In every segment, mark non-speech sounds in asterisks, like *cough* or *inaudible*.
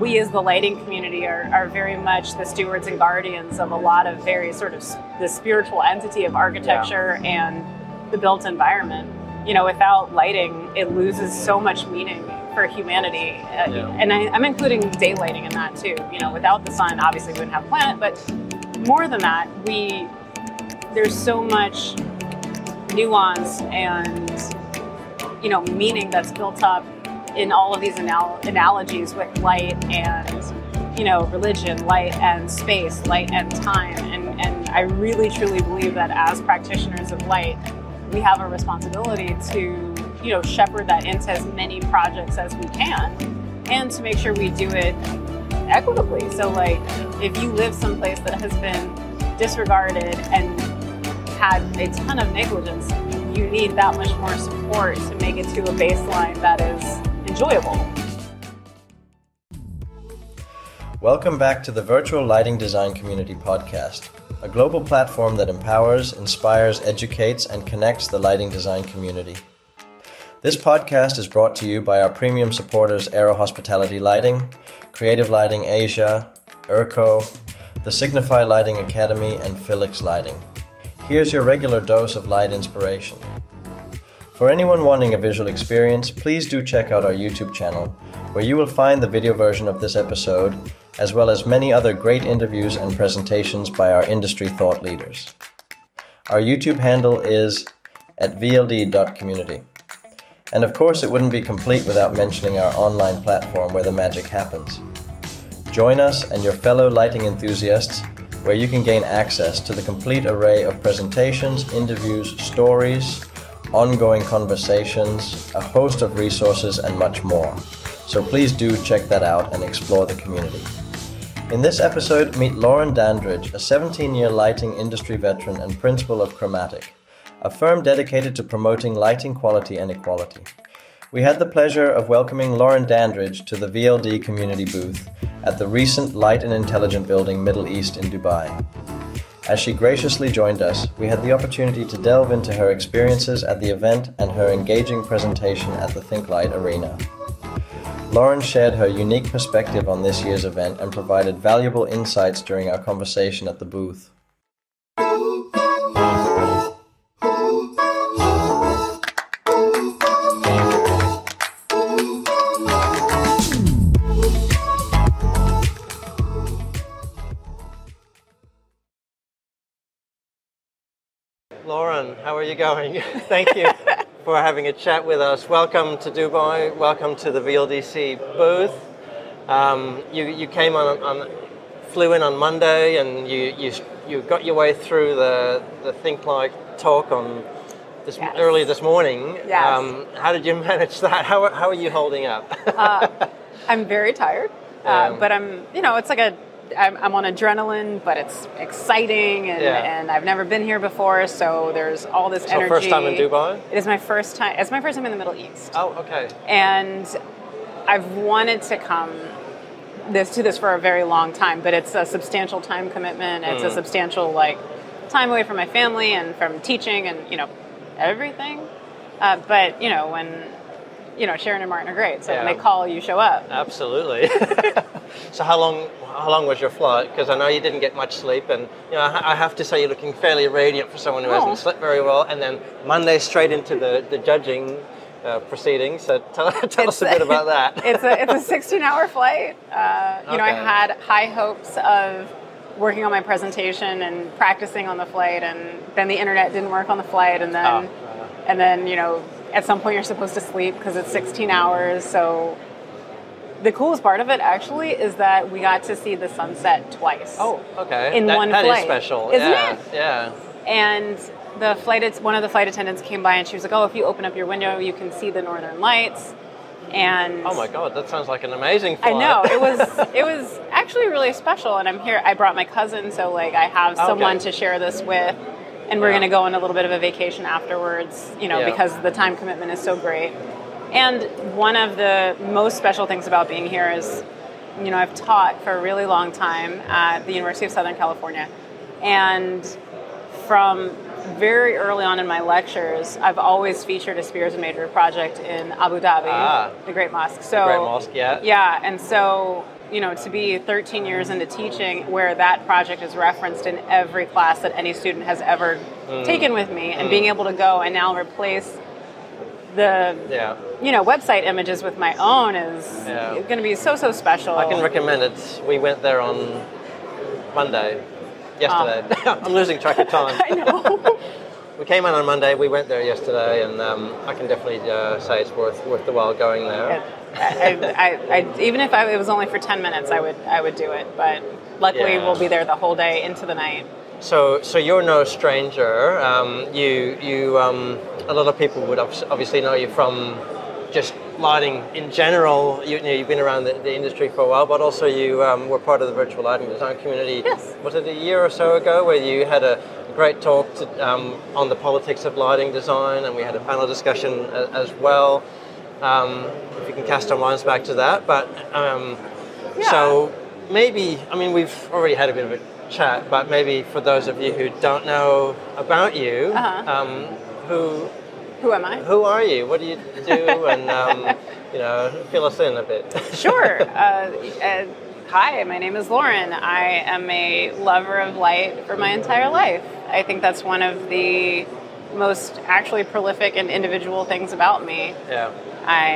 we as the lighting community are, are very much the stewards and guardians of a lot of very sort of the spiritual entity of architecture yeah. and the built environment. You know, without lighting, it loses so much meaning for humanity. Uh, yeah. And I, am including daylighting in that too. You know, without the sun, obviously we wouldn't have a planet, but more than that, we there's so much nuance and you know meaning that's built up in all of these anal- analogies with light and you know religion light and space light and time. And and i really truly believe that as practitioners of light we have a responsibility to you know shepherd that into as many projects as we can and to make sure we do it equitably. So like if you live someplace that has been disregarded and had a ton of negligence you need that much more support to make it to a baseline that is enjoyable. Welcome back to the Virtual Lighting Design Community Podcast, a global platform that empowers, inspires, educates, and connects the lighting design community. This podcast is brought to you by our premium supporters Aero Hospitality Lighting, Creative Lighting Asia, ERCO, the Signify Lighting Academy, and Felix Lighting. Here's your regular dose of light inspiration. For anyone wanting a visual experience, please do check out our YouTube channel, where you will find the video version of this episode, as well as many other great interviews and presentations by our industry thought leaders. Our YouTube handle is at vld.community. And of course, it wouldn't be complete without mentioning our online platform where the magic happens. Join us and your fellow lighting enthusiasts where you can gain access to the complete array of presentations, interviews, stories, ongoing conversations, a host of resources, and much more. So please do check that out and explore the community. In this episode, meet Lauren Dandridge, a 17 year lighting industry veteran and principal of Chromatic, a firm dedicated to promoting lighting quality and equality. We had the pleasure of welcoming Lauren Dandridge to the VLD community booth at the recent Light and Intelligent Building Middle East in Dubai. As she graciously joined us, we had the opportunity to delve into her experiences at the event and her engaging presentation at the ThinkLight Arena. Lauren shared her unique perspective on this year's event and provided valuable insights during our conversation at the booth. Lauren, how are you going? *laughs* Thank you for having a chat with us. Welcome to Dubai. Welcome to the VLDC booth. Um, you, you came on, on, flew in on Monday, and you, you, you got your way through the, the ThinkLight talk on this yes. early this morning. Yes. Um, how did you *laughs* manage that? How, how are you holding up? uh, I'm very tired, uh, but I'm you know it's like a I'm, I'm, on adrenaline, but it's exciting, and, yeah. and I've never been here before, so there's all this energy. so energy. first time in Dubai? It is my first time. It's my first time in the Middle East. Oh, okay. And I've wanted to come this to this for a very long time, but it's a substantial time commitment. It's mm. a substantial like time away from my family and from teaching and you know everything. Uh, but you know when you know Sharon and Martin are great, so yeah. when they call, you show up. Absolutely. *laughs* so how long how long was your flight? Because I know you didn't get much sleep, and you know I have to say you're looking fairly radiant for someone who oh. hasn't slept very well. And then Monday straight into the the judging. Uh, proceedings. So tell, *laughs* tell us a bit about that. *laughs* it's a it's a *laughs* 16 hour flight. Uh, you okay. know, I had high hopes of working on my presentation and practicing on the flight, and then the internet didn't work on the flight, and then oh, and then you know at some point you're supposed to sleep because it's 16 hours. So the coolest part of it actually is that we got to see the sunset twice. Oh, okay. In that, one that flight. That is special, isn't yeah. it? Yeah. And the flight, one of the flight attendants came by and she was like, "Oh, if you open up your window, you can see the northern lights." And oh my god, that sounds like an amazing flight. I know it was. *laughs* it was actually really special, and I'm here. I brought my cousin, so like I have someone okay. to share this with, and we're yeah. going to go on a little bit of a vacation afterwards. You know, yeah. because the time commitment is so great. And one of the most special things about being here is, you know, I've taught for a really long time at the University of Southern California. And from very early on in my lectures, I've always featured a Speirs and Major project in Abu Dhabi, ah, the Great Mosque. So, the Great Mosque, yeah. Yeah, and so you know, to be 13 years into teaching, where that project is referenced in every class that any student has ever mm. taken with me, and mm. being able to go and now replace the yeah. you know website images with my own is yeah. going to be so so special. I can recommend it. We went there on Monday, yesterday. Oh. *laughs* I'm losing track of time. *laughs* I know. *laughs* we came in on Monday. We went there yesterday, and um, I can definitely uh, say it's worth worth the while going there. I, I, I, even if it was only for ten minutes, I would I would do it. But luckily, yeah. we'll be there the whole day into the night. So, so you're no stranger. Um, you, you, um, a lot of people would obviously know you from just lighting in general. You, you have been around the, the, industry for a while, but also you um, were part of the virtual lighting design community. Yes. Was it a year or so ago where you had a great talk to, um, on the politics of lighting design, and we had a panel discussion as, as well. Um, if you can cast our minds back to that, but um, yeah. so maybe I mean we've already had a bit of a chat, but maybe for those of you who don't know about you, uh-huh. um, who who am I? Who are you? What do you do? and um, you know, fill us in a bit. *laughs* sure. Uh, uh, hi, my name is Lauren. I am a lover of light for my entire life. I think that's one of the most actually prolific and individual things about me. Yeah. I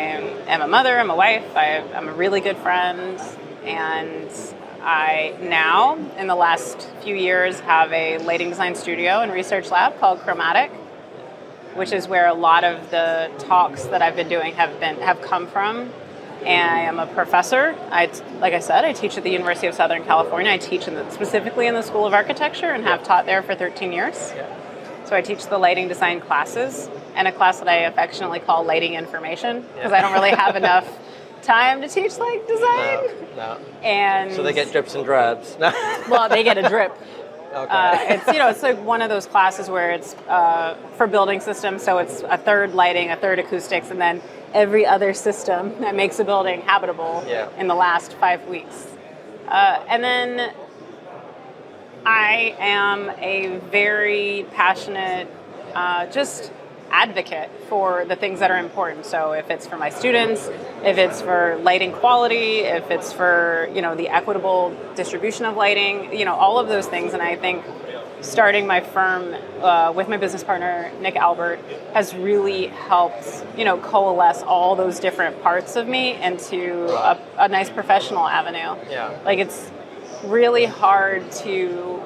am a mother. I'm a wife. I, I'm a really good friend, and I now, in the last few years, have a lighting design studio and research lab called Chromatic, which is where a lot of the talks that I've been doing have been have come from. And I am a professor. I, like I said, I teach at the University of Southern California. I teach in the, specifically in the School of Architecture and have taught there for 13 years. So I teach the lighting design classes and a class that I affectionately call lighting information because. I don't really have enough time to teach like design. No, no. And so they get drips and drabs. *laughs* well, they get a drip. *laughs* Okay. Uh, it's you know it's like one of those classes where it's uh, for building systems, so it's a third lighting, a third acoustics, and then every other system *laughs* that makes a building habitable yeah. in the last five weeks. Uh, and then I am a very passionate, uh, just advocate for the things that are important. So if it's for my students, if it's for lighting quality, if it's for you know the equitable distribution of lighting, you know all of those things. And I think starting my firm uh, with my business partner Nick Albert has really helped you know coalesce all those different parts of me into a, a nice professional avenue. Yeah. Like it's really hard to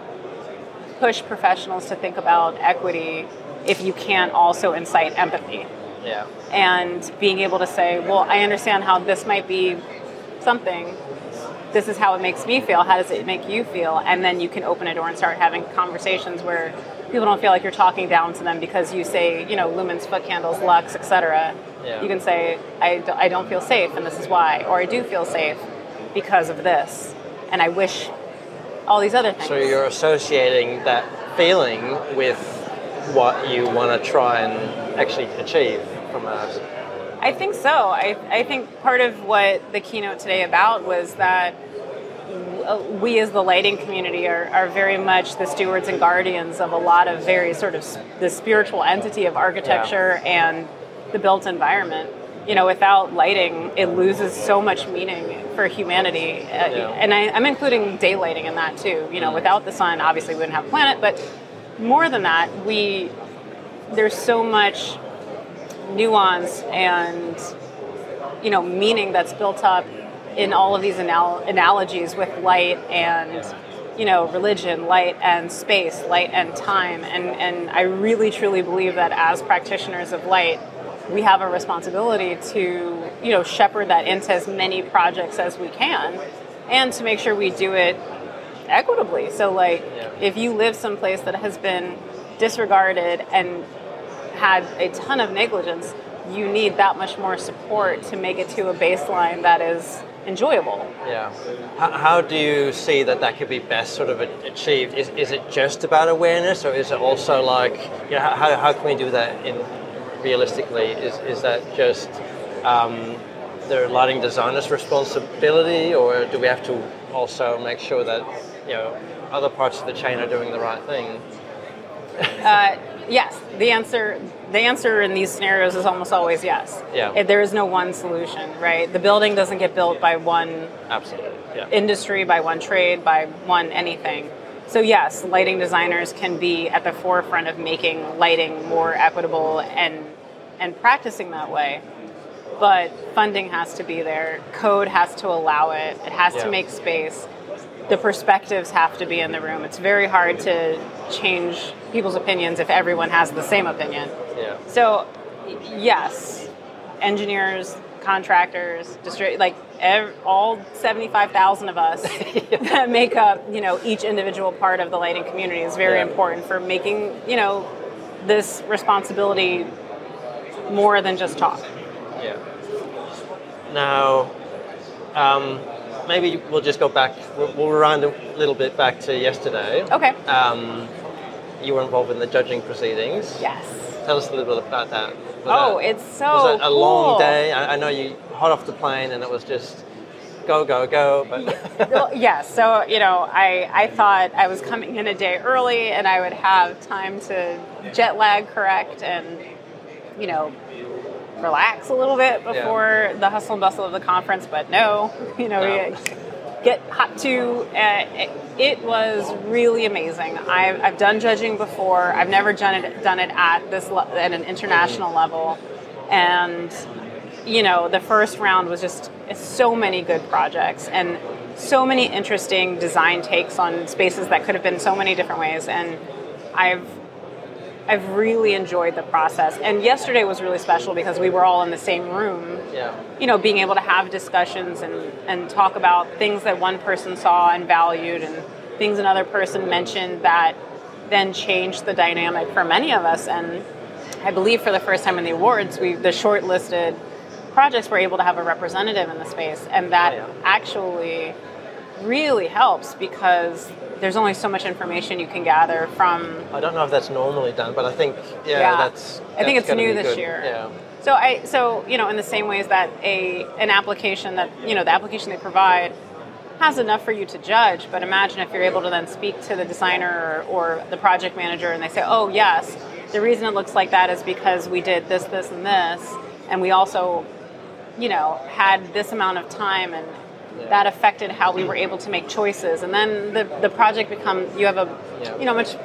push professionals to think about equity if you can't also incite empathy. Yeah. And being able to say, well, I understand how this might be something. This is how it makes me feel. How does it make you feel? And then you can open a door and start having conversations where people don't feel like you're talking down to them because you say, you know, lumens, foot candles, lux, etc. Yeah. You can say, I, do, I don't feel safe, and this is why, or I do feel safe because of this, and I wish all these other things. So you're associating that feeling with what you want to try and actually achieve from us? I think so. I, I think part of what the keynote today about was that we as the lighting community are, are very much the stewards and guardians of a lot of very sort of the spiritual entity of architecture yeah. and the built environment. You know, without lighting, it loses so much meaning for humanity. Uh, yeah. And I, am including daylighting in that too. You know, mm. without the sun, obviously we wouldn't have a planet, but more than that, we there's so much nuance and you know meaning that's built up in all of these anal- analogies with light and you know religion light and space light and time. And and i really truly believe that as practitioners of light we have a responsibility to you know shepherd that into as many projects as we can and to make sure we do it equitably. So, like, yeah. if you live someplace that has been disregarded and had a ton of negligence, you need that much more support to make it to a baseline that is enjoyable. Yeah. How, how do you see that that could be best sort of achieved? Is, is it just about awareness, or is it also like, you know, how, how can we do that in realistically? Is, is that just um, the lighting designer's responsibility, or do we have to also make sure that you know other parts of the chain are doing the right thing. Uh, yes, the answer the answer in these scenarios is almost always yes. Yeah. If there is no one solution, right? The building doesn't get built by one Absolutely. Yeah. industry, by one trade, by one anything. So yes, lighting designers can be at the forefront of making lighting more equitable and and practicing that way. But funding has to be there. Code has to allow it. It has Yeah. to make space. The perspectives have to be in the room. It's very hard to change people's opinions if everyone has the same opinion. yeah. So, yes, engineers, contractors, distri- like ev- all seventy-five thousand of us *laughs* *laughs* that make up, you know, each individual part of the lighting community is very Yeah. important for making, you know, this responsibility more than just talk. Yeah. Now, um, maybe we'll just go back. We'll, we'll rewind a little bit back to yesterday. Okay. Um, you were involved in the judging proceedings. Yes. Tell us a little bit about that. Was Oh, that- it's so was it a long day? I, I know you hot off the plane, and it was just go, go, go. But *laughs* Well, yes. So you know, I I thought I was coming in a day early, and I would have time to jet lag correct, and you know, relax a little bit before the hustle and bustle of the conference. But no, *laughs* you know, No. we get hot to. Uh, it, it was really amazing. I've, I've done judging before. I've never done it done it at this le- at an international level, and you know, the first round was just so many good projects and so many interesting design takes on spaces that could have been so many different ways. And I've I've really enjoyed the process. And yesterday was really special because we were all in the same room. yeah, You know, being able to have discussions and, and talk about things that one person saw and valued and things another person mentioned that then changed the dynamic for many of us. And I believe for the first time in the awards, we the shortlisted projects were able to have a representative in the space, and that Oh, yeah. actually really helps because there's only so much information you can gather from. I don't know if that's normally done, but I think yeah, Yeah. that's. I think that's it's new this good. year. Yeah. So I so you know in the same ways that a an application that you know the application they provide has enough for you to judge, but imagine if you're able to then speak to the designer or, or the project manager and they say, "Oh yes, the reason it looks like that is because we did this, this, and this, and we also, you know, had this amount of time and." That affected how we were able to make choices, and then the, the project becomes you have a Yeah. you know much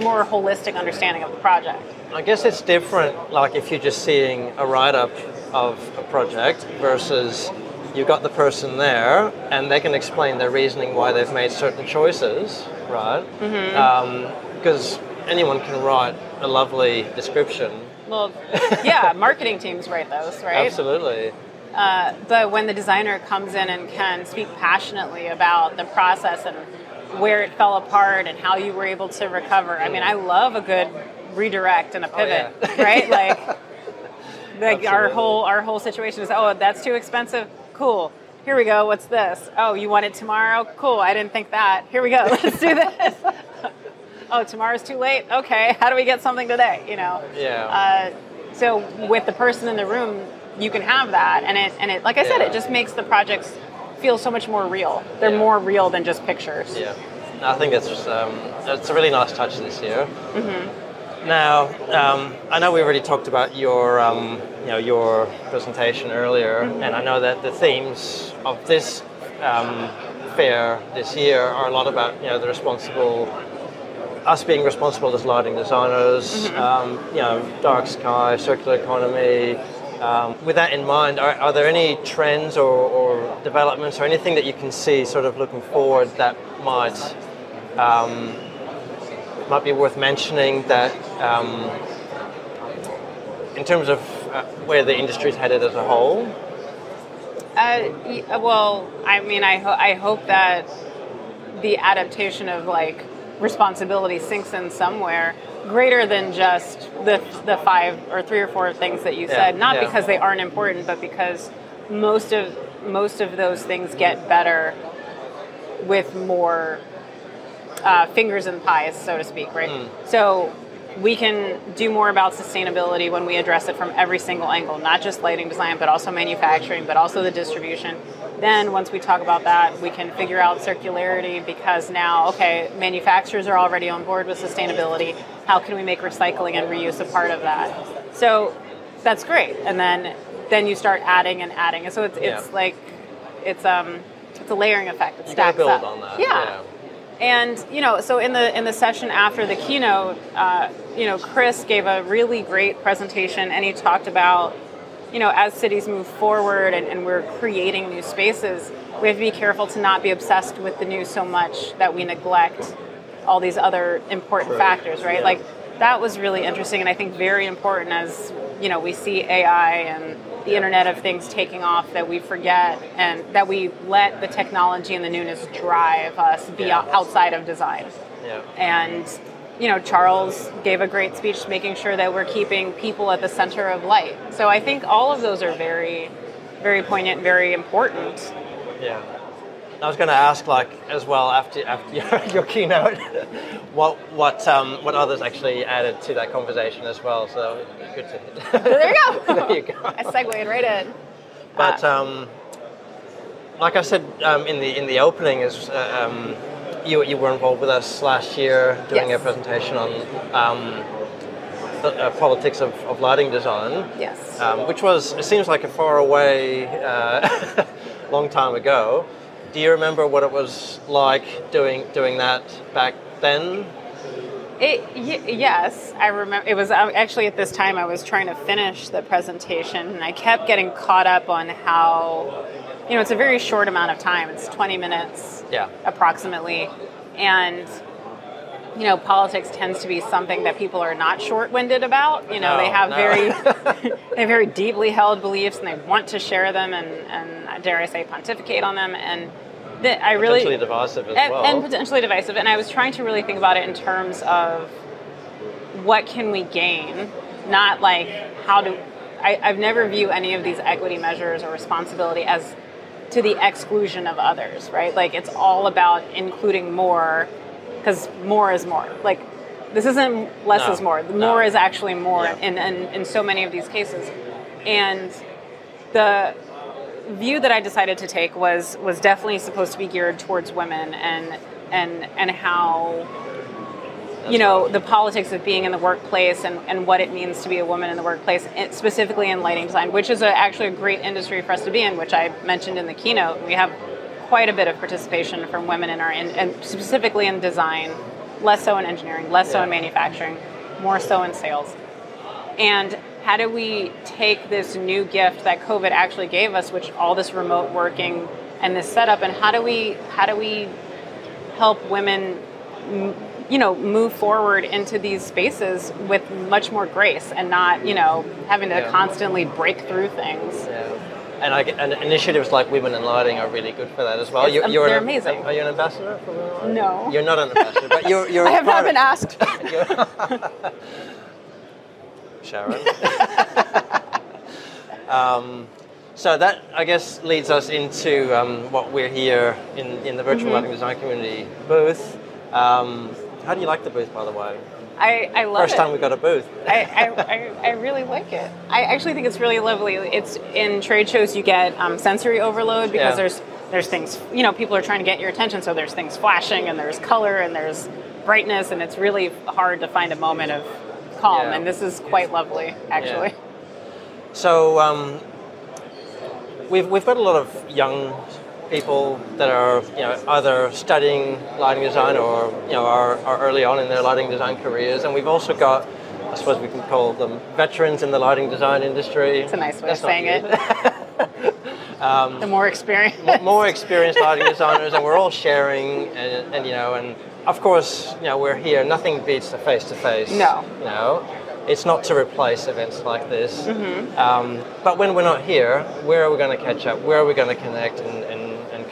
more holistic understanding of the project. I guess it's different, like if you're just seeing a write up of a project versus you've got the person there and they can explain their reasoning why they've made certain choices, right? Mm-hmm. Because anyone can write a lovely description. Well, *laughs* yeah, marketing teams write those, right? Absolutely. Uh, but when the designer comes in and can speak passionately about the process and where it fell apart and how you were able to recover, I mean, I love a good redirect and a pivot, Oh, yeah. *laughs* right? Like, *laughs* like our whole our whole situation is, oh, that's too expensive. Cool. Here we go. What's this? Oh, you want it tomorrow? Cool. I didn't think that. Here we go. *laughs* Let's do this. oh, tomorrow's too late. Okay. How do we get something today? You know. Yeah. Uh, so with the person in the room, you can have that, and it and it like I said, Yeah. it just makes the projects feel so much more real. They're Yeah. more real than just pictures. Yeah, I think it's um, it's a really nice touch this year. Mm-hmm. Now, um, I know we already talked about your um, you know your presentation earlier, Mm-hmm. and I know that the themes of this um, fair this year are a lot about you know the responsible us being responsible as lighting designers, Mm-hmm. um, you know, dark sky, circular economy. Um, with that in mind, are, are there any trends or, or developments or anything that you can see sort of looking forward that might um, might be worth mentioning that um, in terms of uh, where the industry is headed as a whole? Uh, well, I mean, I ho- I hope that the adaptation of like responsibility sinks in somewhere greater than just the the five or three or four things that you Yeah, said. Not yeah. because they aren't important, but because most of most of those things get better with more uh, fingers in the pies, so to speak, right? Mm. So we can do more about sustainability when we address it from every single angle, not just lighting design, but also manufacturing, but also the distribution. Then once we talk about that, we can figure out circularity because now, okay, manufacturers are already on board with sustainability. How can we make recycling and reuse a part of that? So that's great. And then then you start adding and adding. And so it's it's Yeah. like it's um it's a layering effect. It You stacks build up. on that. yeah. And you know, so in the in the session after the keynote, uh, you know, Chris gave a really great presentation, and he talked about, you know, as cities move forward and, and we're creating new spaces, we have to be careful to not be obsessed with the new so much that we neglect all these other important True. factors, right? Yeah. Like that was really interesting, and I think very important as you know we see AI and the Internet of Things taking off that we forget and that we let the technology and the newness drive us beyond Yeah. outside of design. Yeah. And you know, Charles gave a great speech making sure that we're keeping people at the center of light. So I think all of those are very, very poignant, very important. Yeah. I was going to ask, like, as well after after your, *laughs* your keynote, *laughs* what what um, what others actually added to that conversation as well. So good to. *laughs* There you go. there you go. I segued right in. But Uh, um, like I said um, in the in the opening, is uh, um, you you were involved with us last year doing Yes. a presentation on um, the uh, politics of, of lighting design. yes. um, which was it seems like a far away, uh, *laughs* long time ago. Do you remember what it was like doing doing that back then? It, y- yes, I remember. It was uh, actually at this time I was trying to finish the presentation, and I kept getting caught up on how, you know, it's a very short amount of time. It's 20 minutes Yeah. approximately, and you know, politics tends to be something that people are not short-winded about. You know, they have no. very, *laughs* *laughs* they have very deeply held beliefs, and they want to share them, and, and dare I say, pontificate on them. And the, I really Potentially divisive as and, well. and potentially divisive. And I was trying to really think about it in terms of what can we gain, not like how do. I, I've never view any of these equity measures or responsibility as to the exclusion of others, right? Like it's all about including more, because more is more. Like this isn't less No, is more. The no. more is actually more Yeah. in, in, in so many of these cases. And the view that I decided to take was was definitely supposed to be geared towards women and and and how you know the politics of being in the workplace and, and what it means to be a woman in the workplace specifically in lighting design which is a, actually a great industry for us to be in which i mentioned in the keynote. We have quite a bit of participation from women in our in, and specifically in design less so in engineering less so in manufacturing more so in sales. And how do we take this new gift that COVID actually gave us, which all this remote working and this setup, and how do we how do we help women, m- you know, move forward into these spaces with much more grace and not, you know, having to Yeah. constantly break through things. yeah. And, I, and initiatives like Women in Lighting are really good for that as well. It's- um, You're, they're an, amazing. Are you an ambassador for Women in Lighting? No. You're not an ambassador, but you're. you're *laughs* I have not been asked. *laughs* *laughs* Sharon. um, so that, I guess, leads us into um, what we're here in, in the Mm-hmm. virtual lighting design community booth. Um, how do you like the booth, by the way? I, I love First it. time we got a booth. I, I, I, really like it. I actually think it's really lovely. It's in trade shows you get um, sensory overload because Yeah. there's there's things you know people are trying to get your attention, so there's things flashing and there's color and there's brightness, and it's really hard to find a moment of calm. Yeah. And this is quite lovely, actually. So um, we've, we've got a lot of young people that are you know either studying lighting design or you know are, are early on in their lighting design careers, and we've also got I suppose we can call them veterans in the lighting design industry. It's a nice way That's of saying it. good. *laughs* The more experience. more experienced lighting designers, and we're all sharing, and, and you know, and of course, you know, we're here. Nothing beats the face to face. No. Know, it's not to replace events like this. Mm-hmm. Um, but when we're not here, where are we going to catch up? Where are we going to connect and, and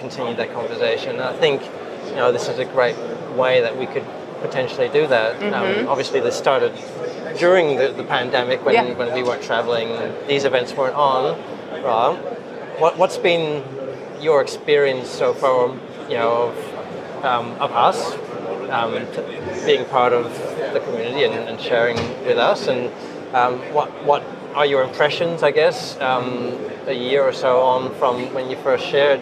continue that conversation? And I think, you know, this is a great way that we could potentially do that. Um, obviously, this started during the, the pandemic when, Mm-hmm. Yeah. when we weren't traveling. These events weren't on. Right? What, what's been your experience so far, you know, of, um, of us um, t- being part of the community and, and sharing with us? And um, what, what are your impressions, I guess, um, a year or so on from when you first shared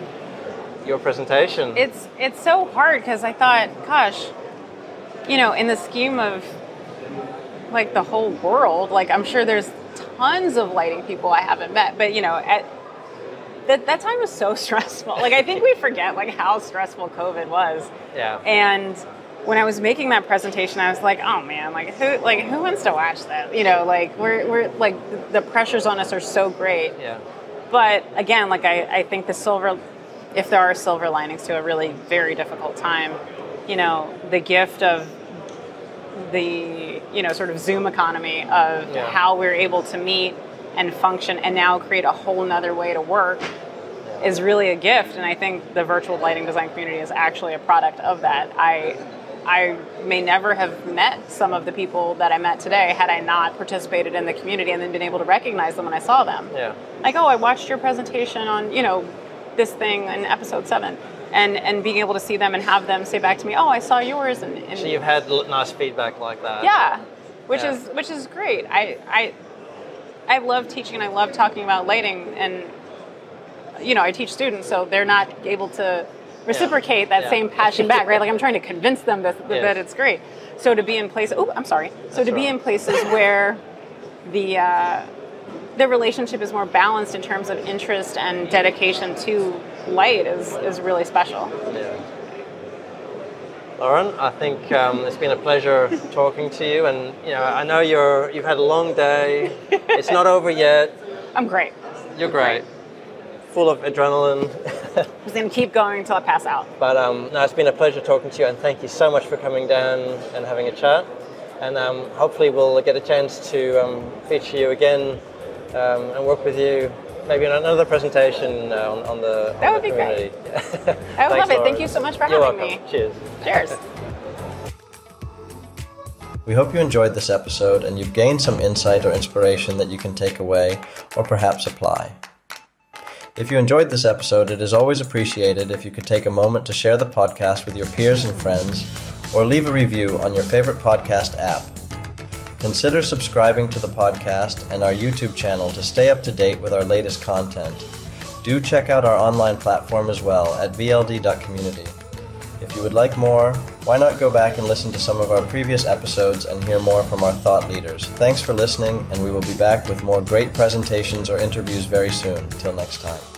your presentation. It's it's so hard because I thought, gosh, you know, in the scheme of like the whole world, like I'm sure there's tons of lighting people I haven't met, but you know, at that that time was so *laughs* stressful. Like I think we forget like how stressful COVID was. Yeah. And when I was making that presentation, I was like, oh man, like who like who wants to watch that? You know, like we're we're like the pressures on us are so great. Yeah. But again, like I, I think the silver if there are silver linings to a really very difficult time, you know, the gift of the you know sort of Zoom economy of Yeah. how we're able to meet and function and now create a whole nother way to work is really a gift and I think the virtual lighting design community is actually a product of that. I I may never have met some of the people that I met today had I not participated in the community and then been able to recognize them when I saw them Yeah. like oh i watched your presentation on you know this thing in episode seven and and being able to see them and have them say back to me oh i saw yours and, and So you've had nice feedback like that. yeah which Yeah. is which is great i i i love teaching and i love talking about lighting and you know i teach students so they're not able to reciprocate that Yeah. same passion back right like i'm trying to convince them that, Yes. that it's great so to be in places oh i'm sorry so That's to be in places where the uh, the relationship is more balanced in terms of interest and dedication to light is, is really special. Yeah. Lauren, I think um, it's been a pleasure *laughs* talking to you, and you know I know you're you've had a long day. It's not over yet. I'm great. You're great, full of adrenaline. I'm *laughs* just gonna keep going until I pass out. but um, no, it's been a pleasure talking to you, and thank you so much for coming down and having a chat. And um, hopefully we'll get a chance to um, feature you again um, and work with you. Maybe in another presentation uh, on, on the That on would the be great. community. *laughs* I would Thanks, love it. Lauren. Thank you so much for You're having welcome. me. Cheers. Cheers. *laughs* We hope you enjoyed this episode and you've gained some insight or inspiration that you can take away or perhaps apply. If you enjoyed this episode, it is always appreciated if you could take a moment to share the podcast with your peers and friends or leave a review on your favorite podcast app. Consider subscribing to the podcast and our YouTube channel to stay up to date with our latest content. Do check out our online platform as well at vld.community. If you would like more, why not go back and listen to some of our previous episodes and hear more from our thought leaders? Thanks for listening, and we will be back with more great presentations or interviews very soon. Till next time.